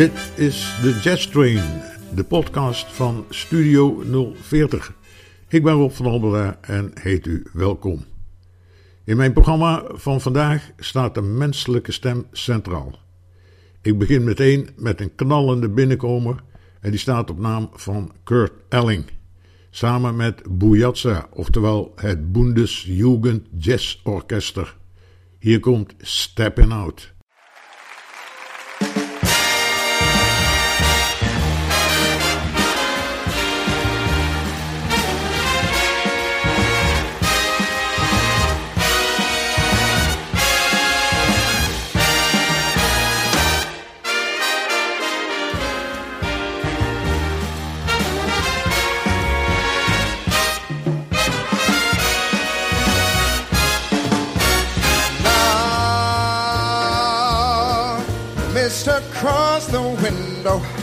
Dit is de Jazz Train, de podcast van Studio 040. Ik ben Rob van Albera en heet u welkom. In mijn programma van vandaag staat de menselijke stem centraal. Ik begin meteen met een knallende binnenkomer en die staat op naam van Kurt Elling. Samen met Bujatsa, oftewel het Bundesjugend Jazz Orchester. Hier komt Steppin' Out.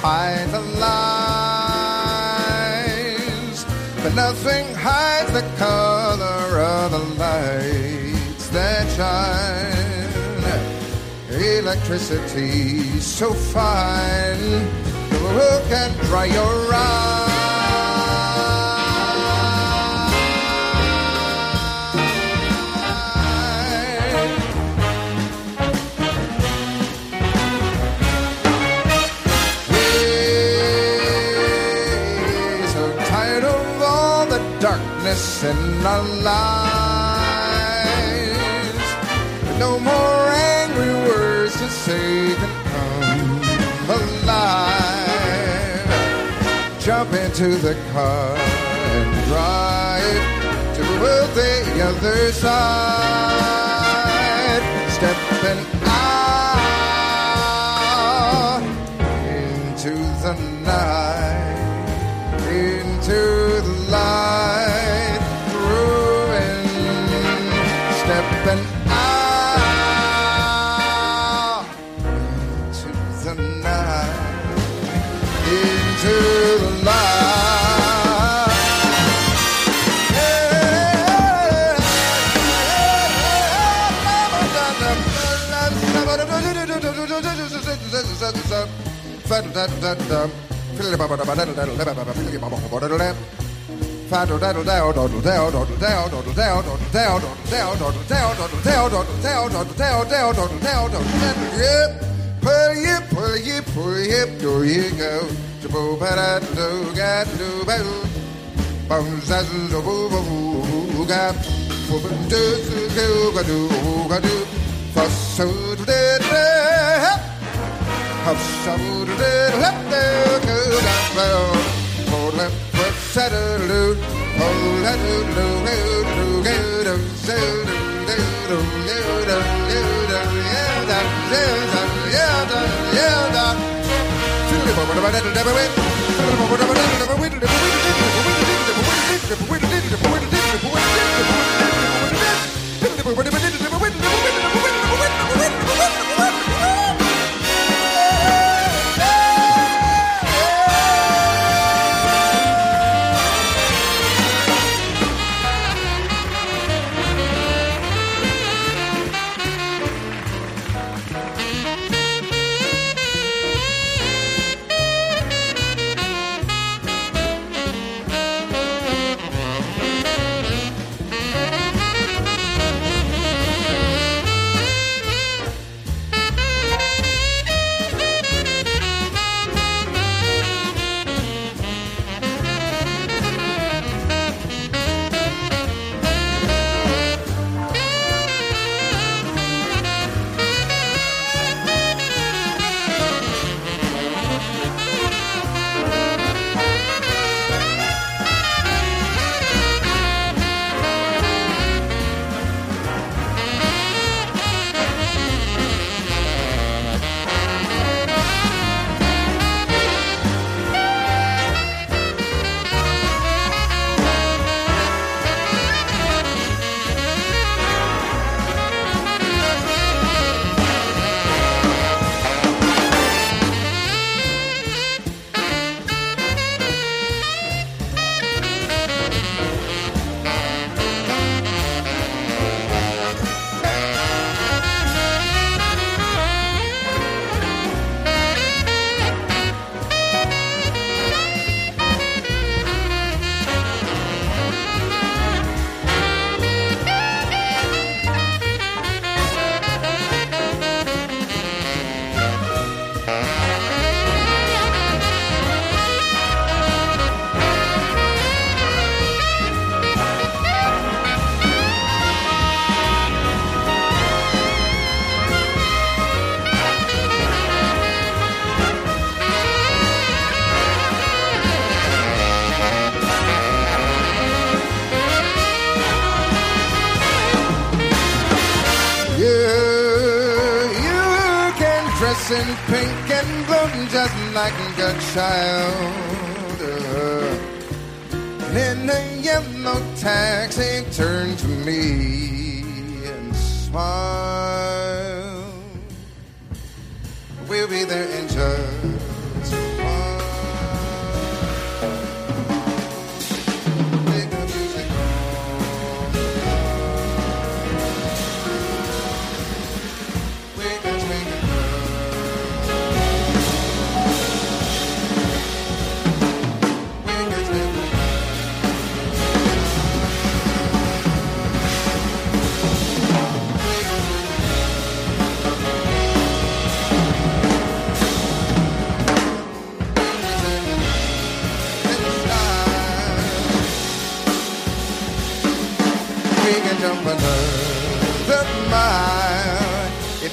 Hide the lines, but nothing hides the color of the lights that shine. Electricity so fine, world can dry your eyes. Darkness in our lives. No more angry words to say can come alive. Jump into the car and drive to the other side. Stepping out into the night, into the light, Pull you, of up, let go down well oh let what settle oh let do do do up, do up, do up, do up, yeah up, yeah up like a child.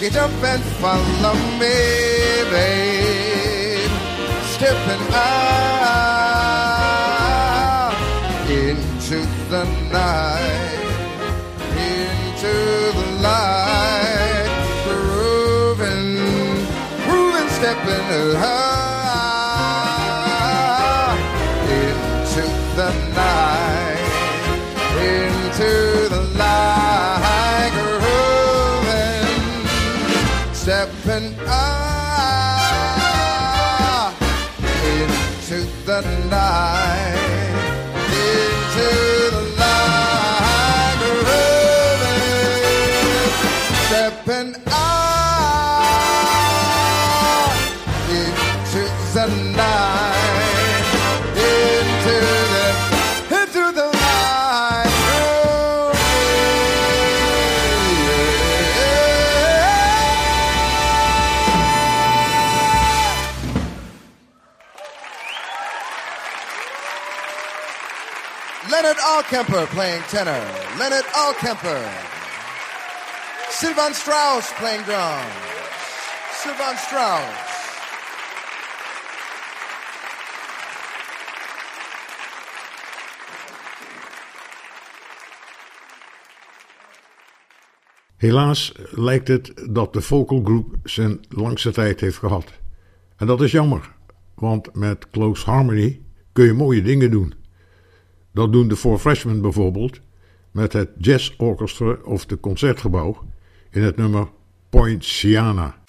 Get up and follow me, babe. Stepping out. Alkemper playing tenor. Leonard Alkemper. Sylvan Strauss playing drums. Sylvan Strauss. Helaas lijkt het dat de vocal group zijn langste tijd heeft gehad. En dat is jammer, want met Close Harmony kun je mooie dingen doen. Dat doen de Four Freshmen bijvoorbeeld met het Jazz Orchestra of de Concertgebouw in het nummer Poinciana.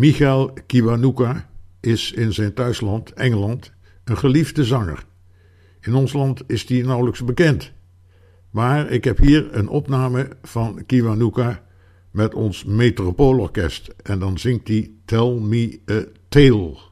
Michael Kiwanuka is in zijn thuisland, Engeland, een geliefde zanger. In ons land is hij nauwelijks bekend. Maar ik heb hier een opname van Kiwanuka met ons Metropoolorkest. En dan zingt hij Tell Me a Tale.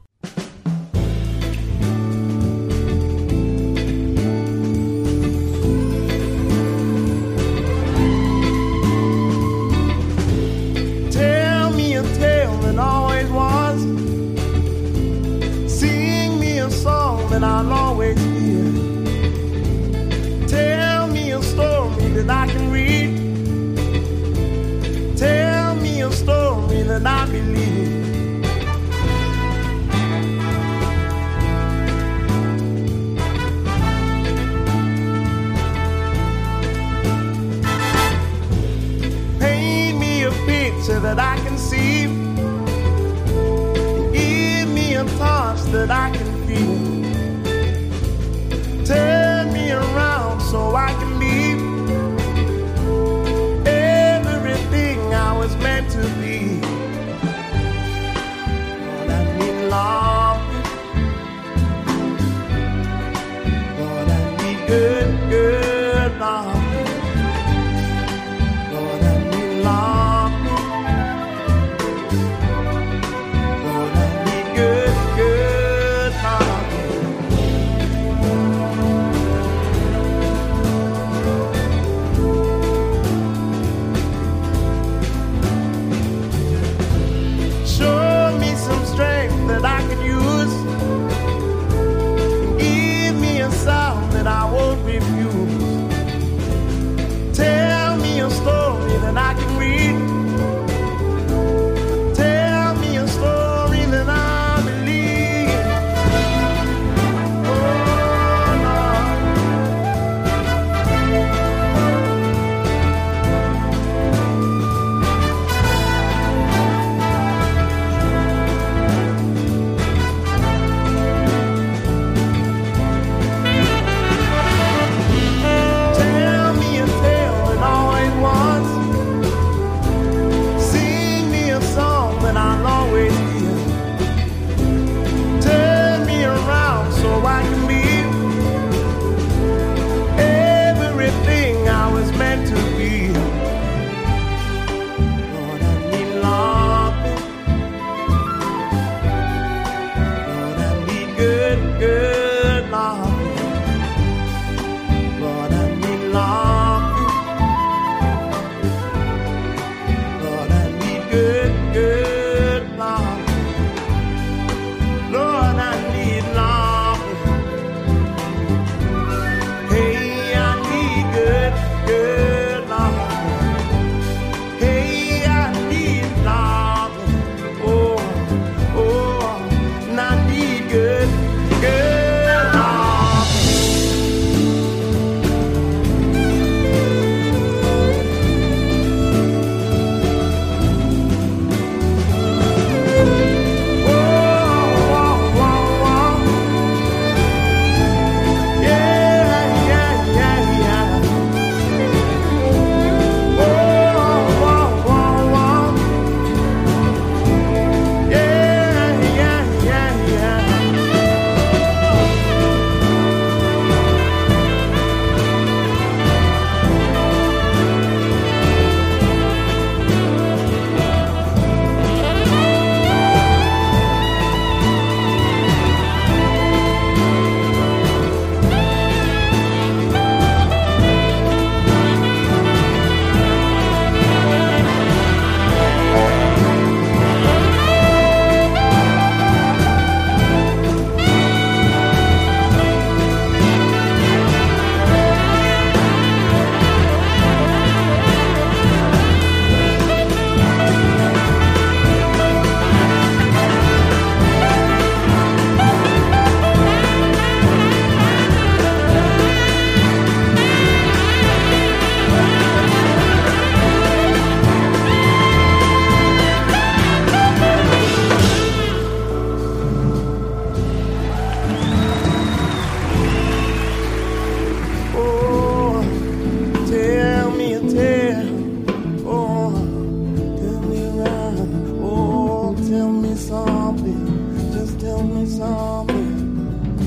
tell me something.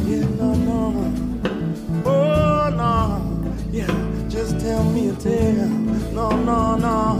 Yeah, no, no. Oh, no. Yeah, just tell me a tale. No, no, no.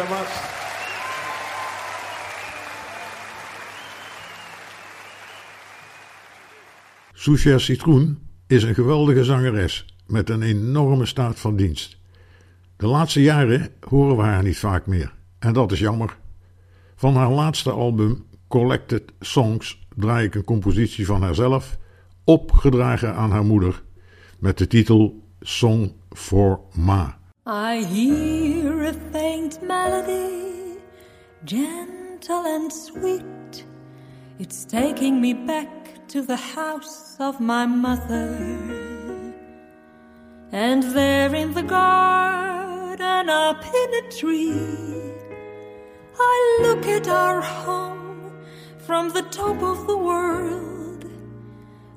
So much. Citroen is een geweldige zangeres met een enorme staat van dienst. De laatste jaren horen we haar niet vaak meer en dat is jammer. Van haar laatste album Collected Songs draai ik een compositie van haarzelf, opgedragen aan haar moeder, met de titel Song for Ma. I hear a faint melody, gentle and sweet. It's taking me back to the house of my mother. And there in the garden, up in a tree, I look at our home from the top of the world.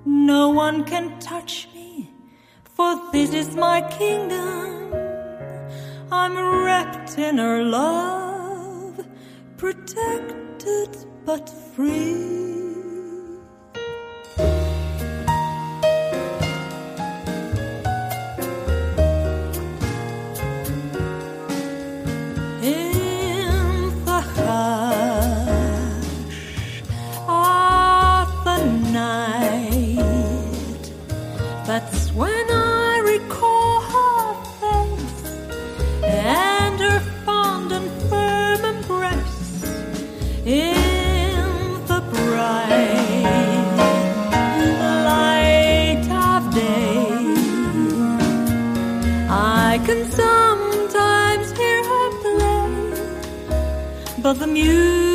No one can touch me, for this is my kingdom. I'm wrapped in her love, protected but free. The music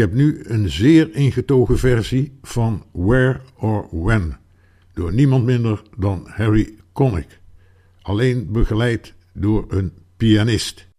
heb nu een zeer ingetogen versie van Where or When door niemand minder dan Harry Connick, alleen begeleid door een pianist.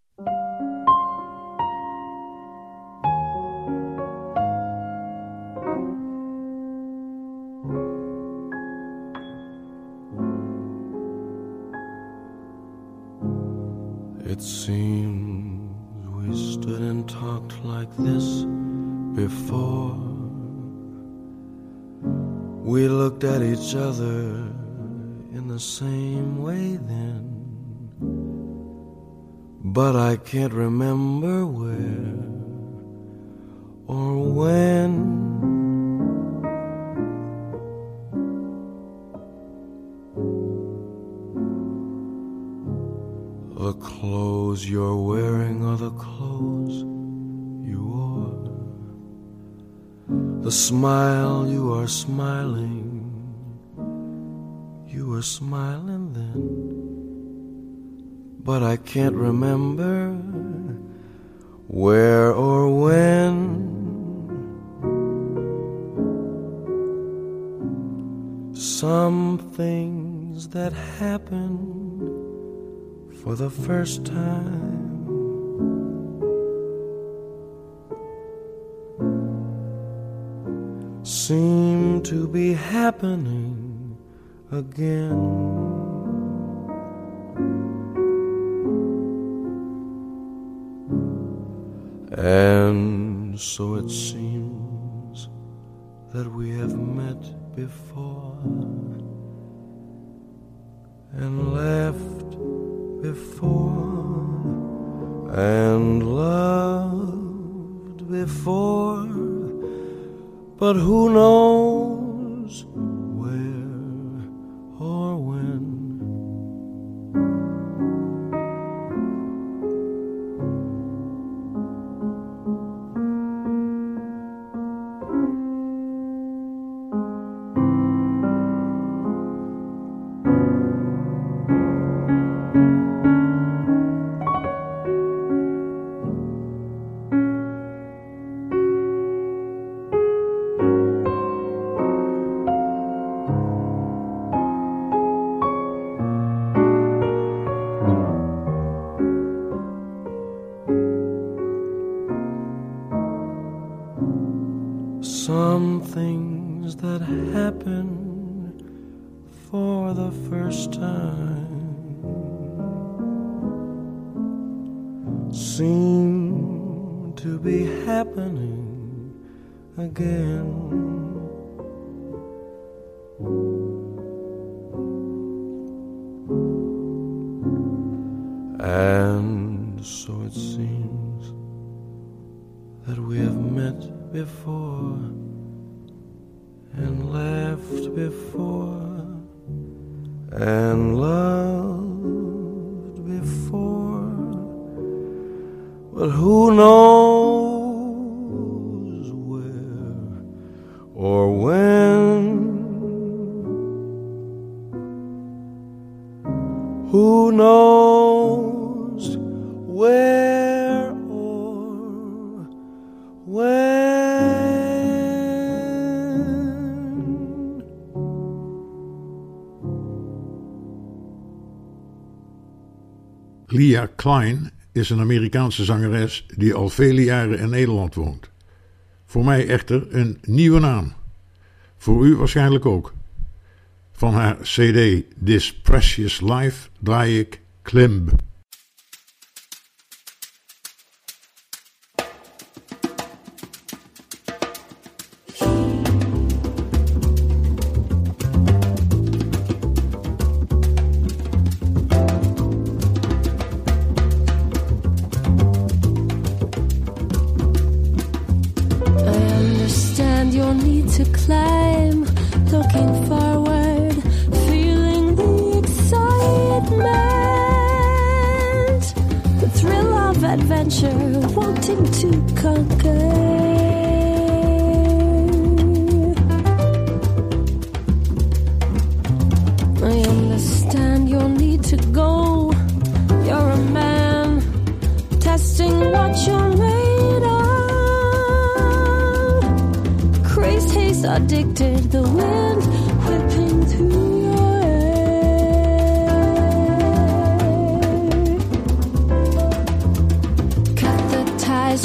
But I can't remember where or when. The clothes you're wearing are the clothes you wore. The smile you are smiling, you were smiling then. But I can't remember where or when. Some things that happen for the first time. Seem to be happening again. And so it seems that we have met before and left before and loved before, but who knows Some things that happen for the first time seem to be happening again. And so it seems that we have met before and laughed before and loved before. But who knows Klein is een Amerikaanse zangeres die al vele jaren in Nederland woont. Voor mij echter een nieuwe naam. Voor u waarschijnlijk ook. Van haar CD This Precious Life draai ik Klimb. To climb, looking forward, feeling the excitement, the thrill of adventure, wanting to conquer. Addicted, the wind whipping through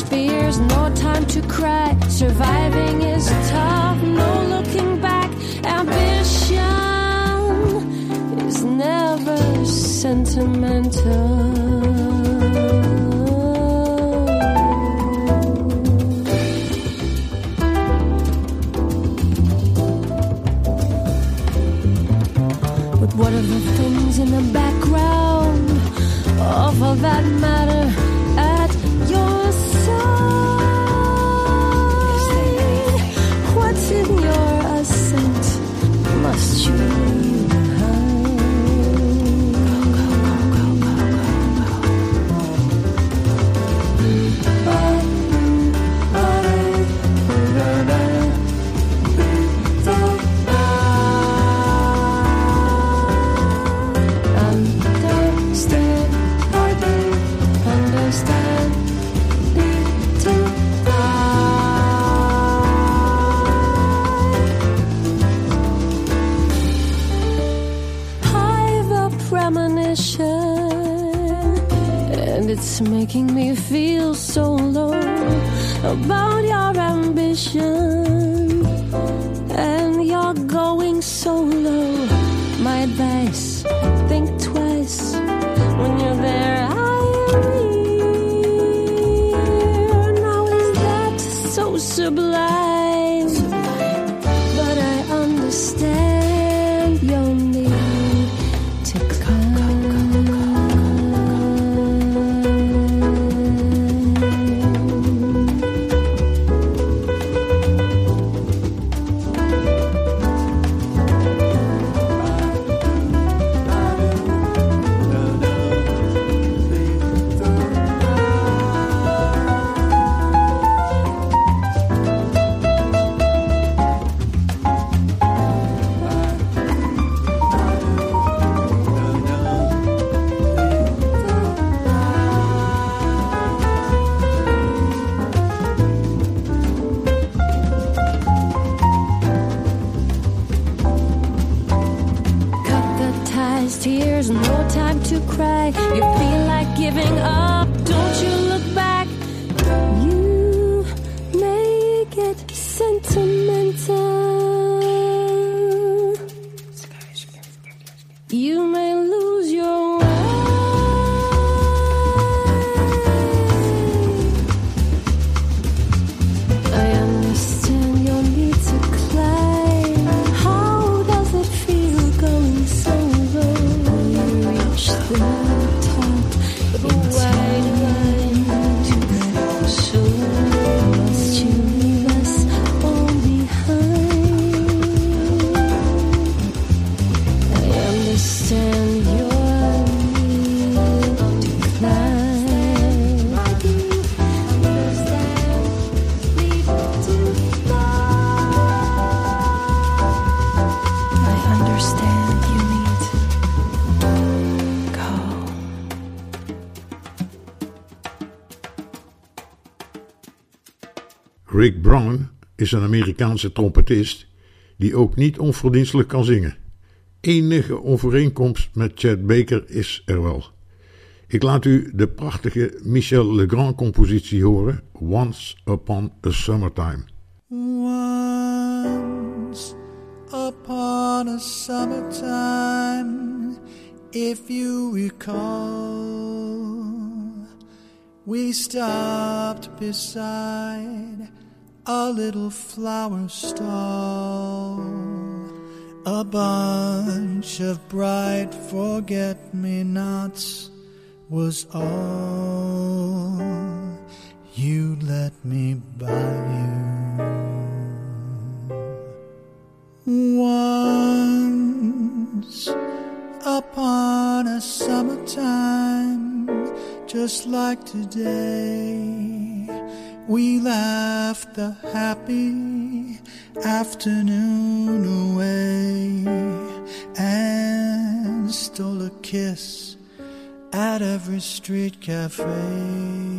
fears, no time to cry. Surviving is tough, no looking back. Ambition is never sentimental. That matter sentimental. Amerikaanse trompetist die ook niet onverdienstelijk kan zingen. Enige overeenkomst met Chet Baker is er wel. Ik laat u de prachtige Michel Legrand-compositie horen, Once Upon a Summertime. Once upon a summertime, if you recall, we stopped beside a little flower stall, a bunch of bright forget me nots was all you let me buy you. Once upon a summertime, just like today. We left the happy afternoon away and stole a kiss at every street cafe.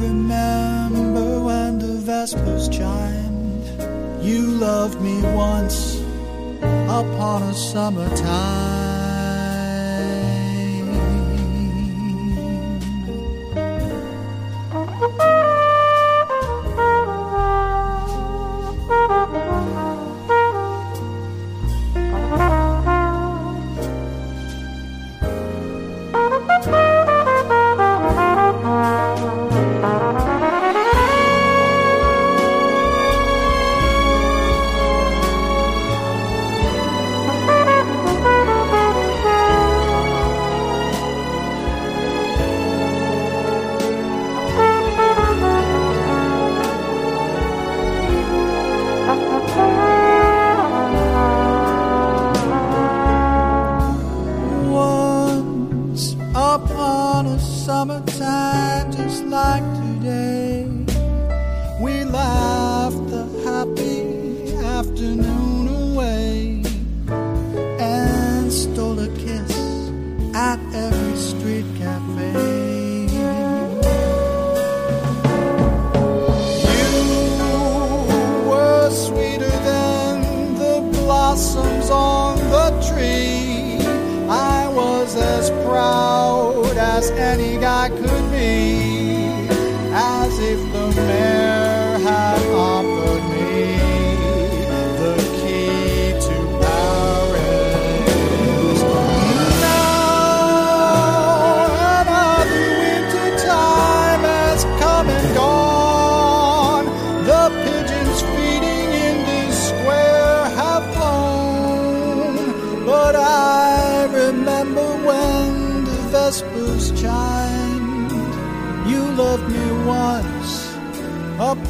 remember when the vespers chimed. You loved me once upon a summertime.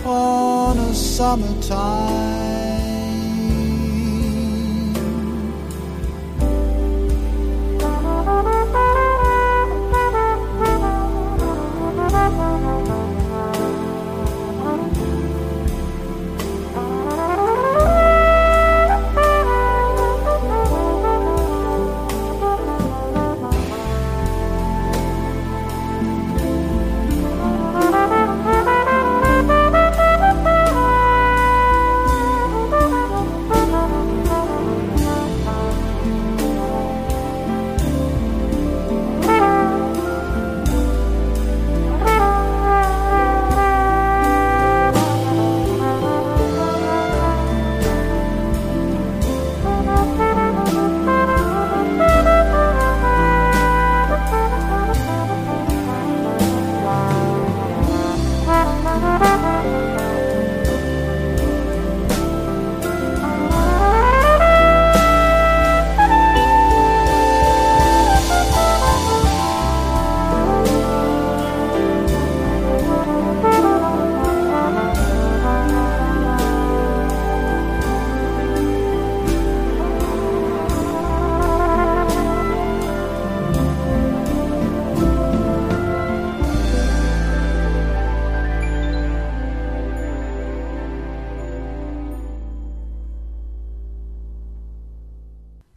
on a summertime.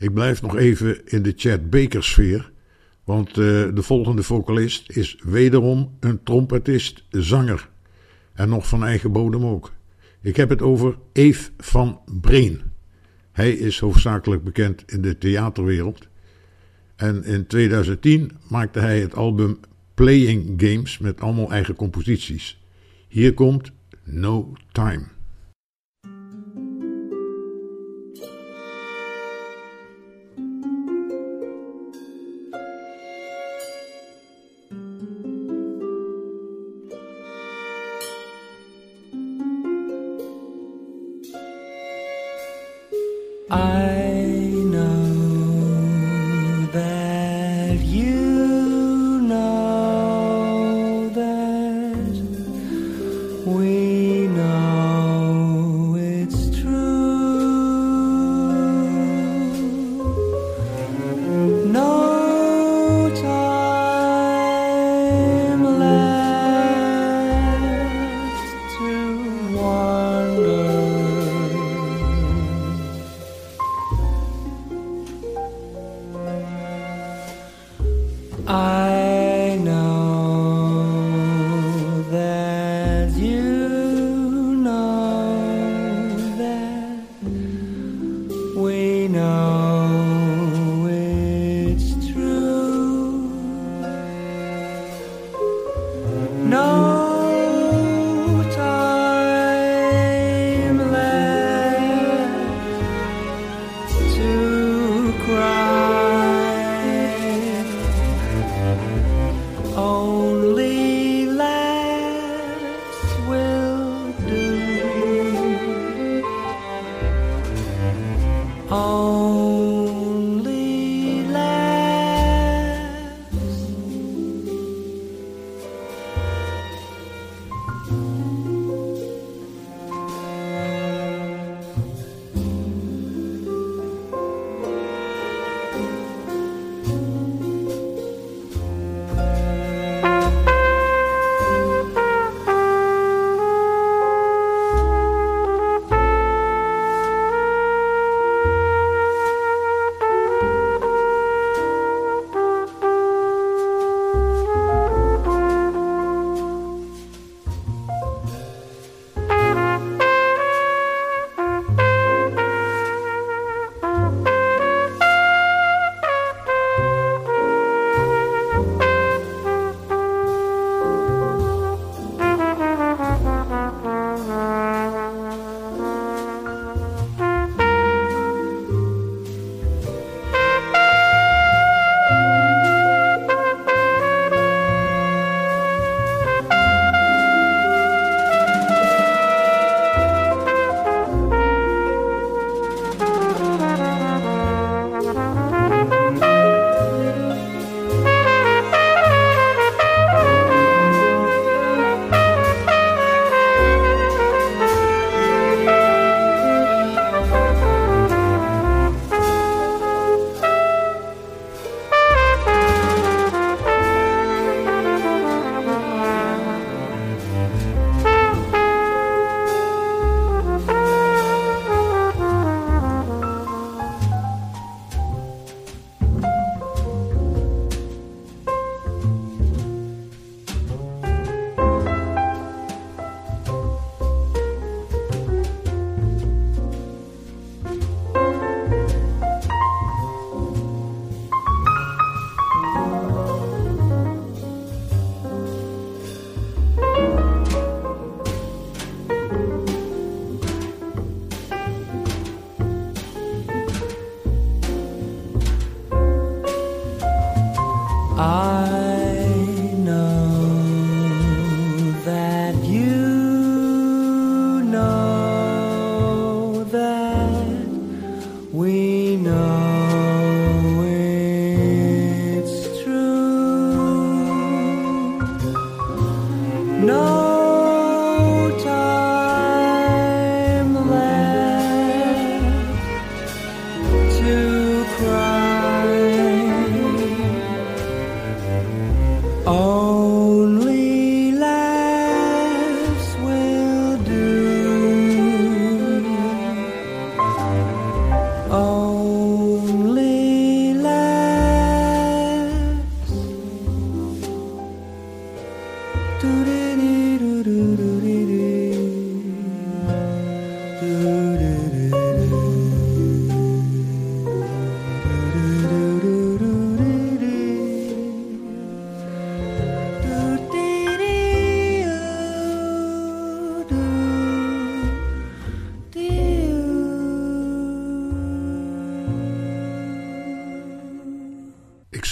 Ik blijf nog even in de Chad Baker sfeer. Want eh, de volgende vocalist is wederom een trompetist, zanger. En nog van eigen bodem ook. Ik heb het over Eve van Breen. Hij is hoofdzakelijk bekend in de theaterwereld. En in 2010 maakte hij het album Playing Games met allemaal eigen composities. Hier komt No Time.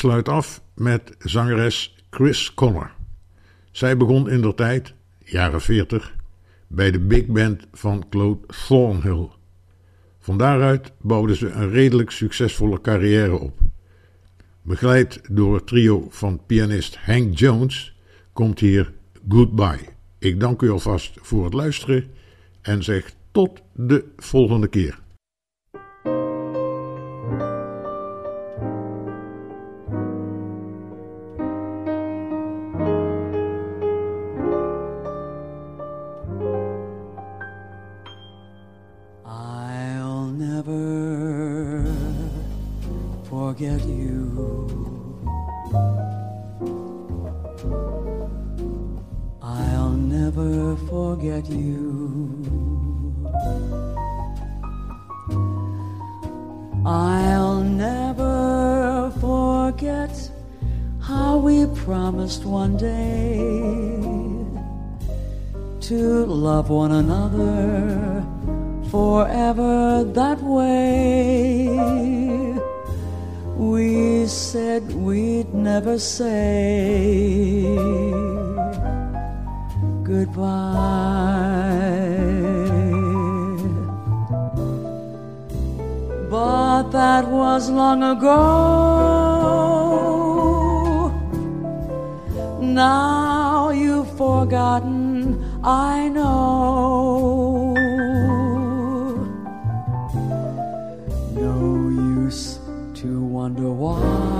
Sluit af met zangeres Chris Connor. Zij begon in der tijd, jaren 40, bij de big band van Claude Thornhill. Van daaruit bouwde ze een redelijk succesvolle carrière op. Begeleid door het trio van pianist Hank Jones komt hier Goodbye. Ik dank u alvast voor het luisteren en zeg tot de volgende keer. Never forget you. I'll never forget how we promised one day to love one another forever that way. We said we'd never say goodbye. But that was long ago. Now you've forgotten, I know. No use to wonder why.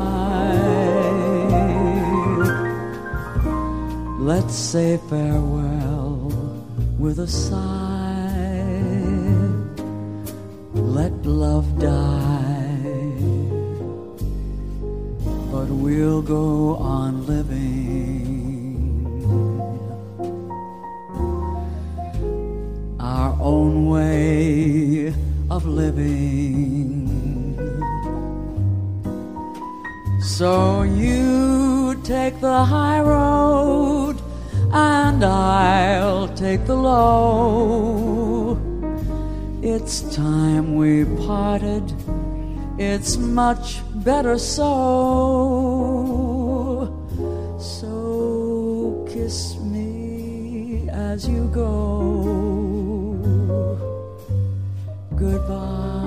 Let's say farewell with a sigh. Let love die. But we'll go on living our own way of living. So you take the high road and I'll take the low. It's time we parted. It's much better so. So kiss me as you go. Goodbye.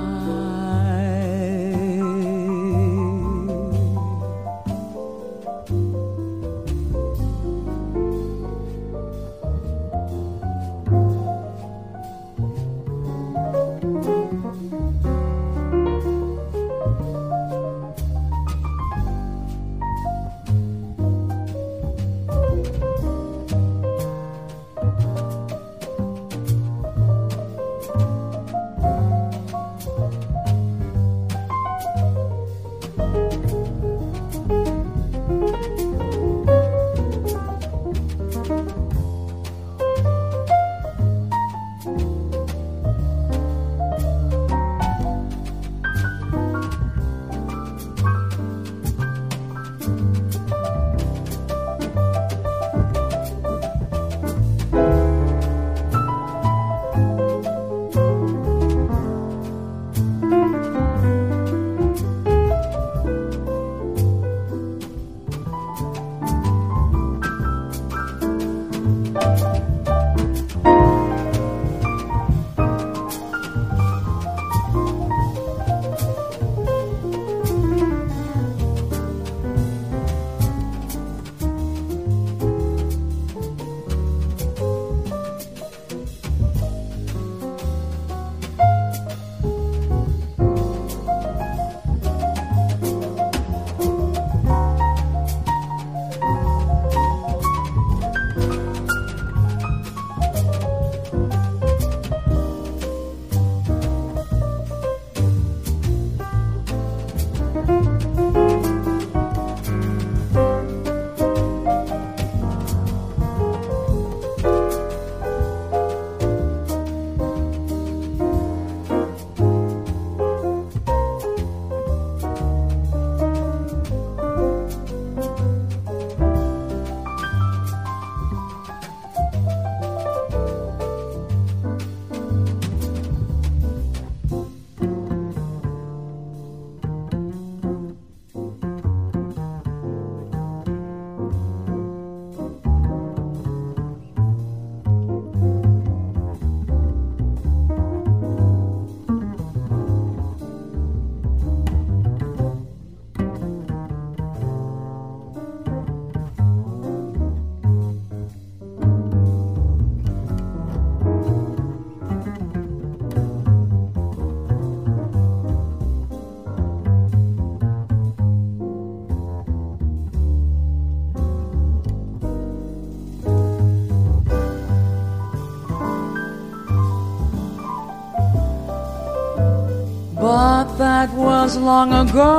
That was long ago.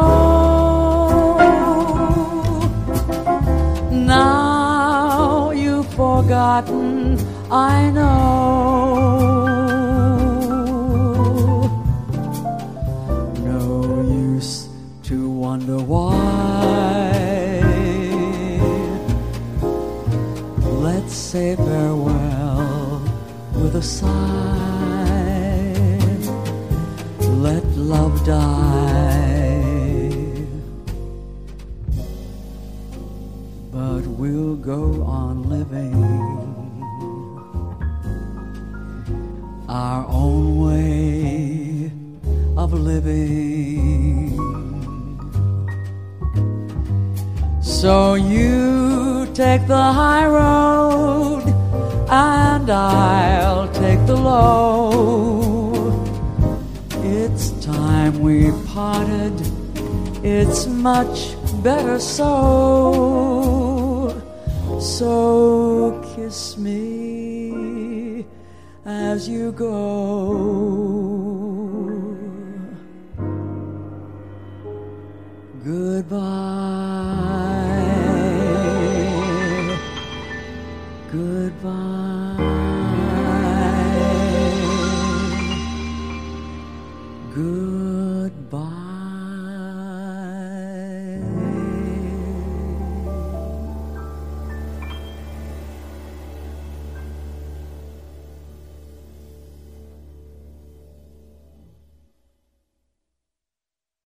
Now you've forgotten, I know. No use to wonder why. Let's say farewell with a sigh. Love die. But we'll go on living our own way of living. So you take the high road and I'll take the low. Parted. It's much better so. So kiss me as you go. Goodbye.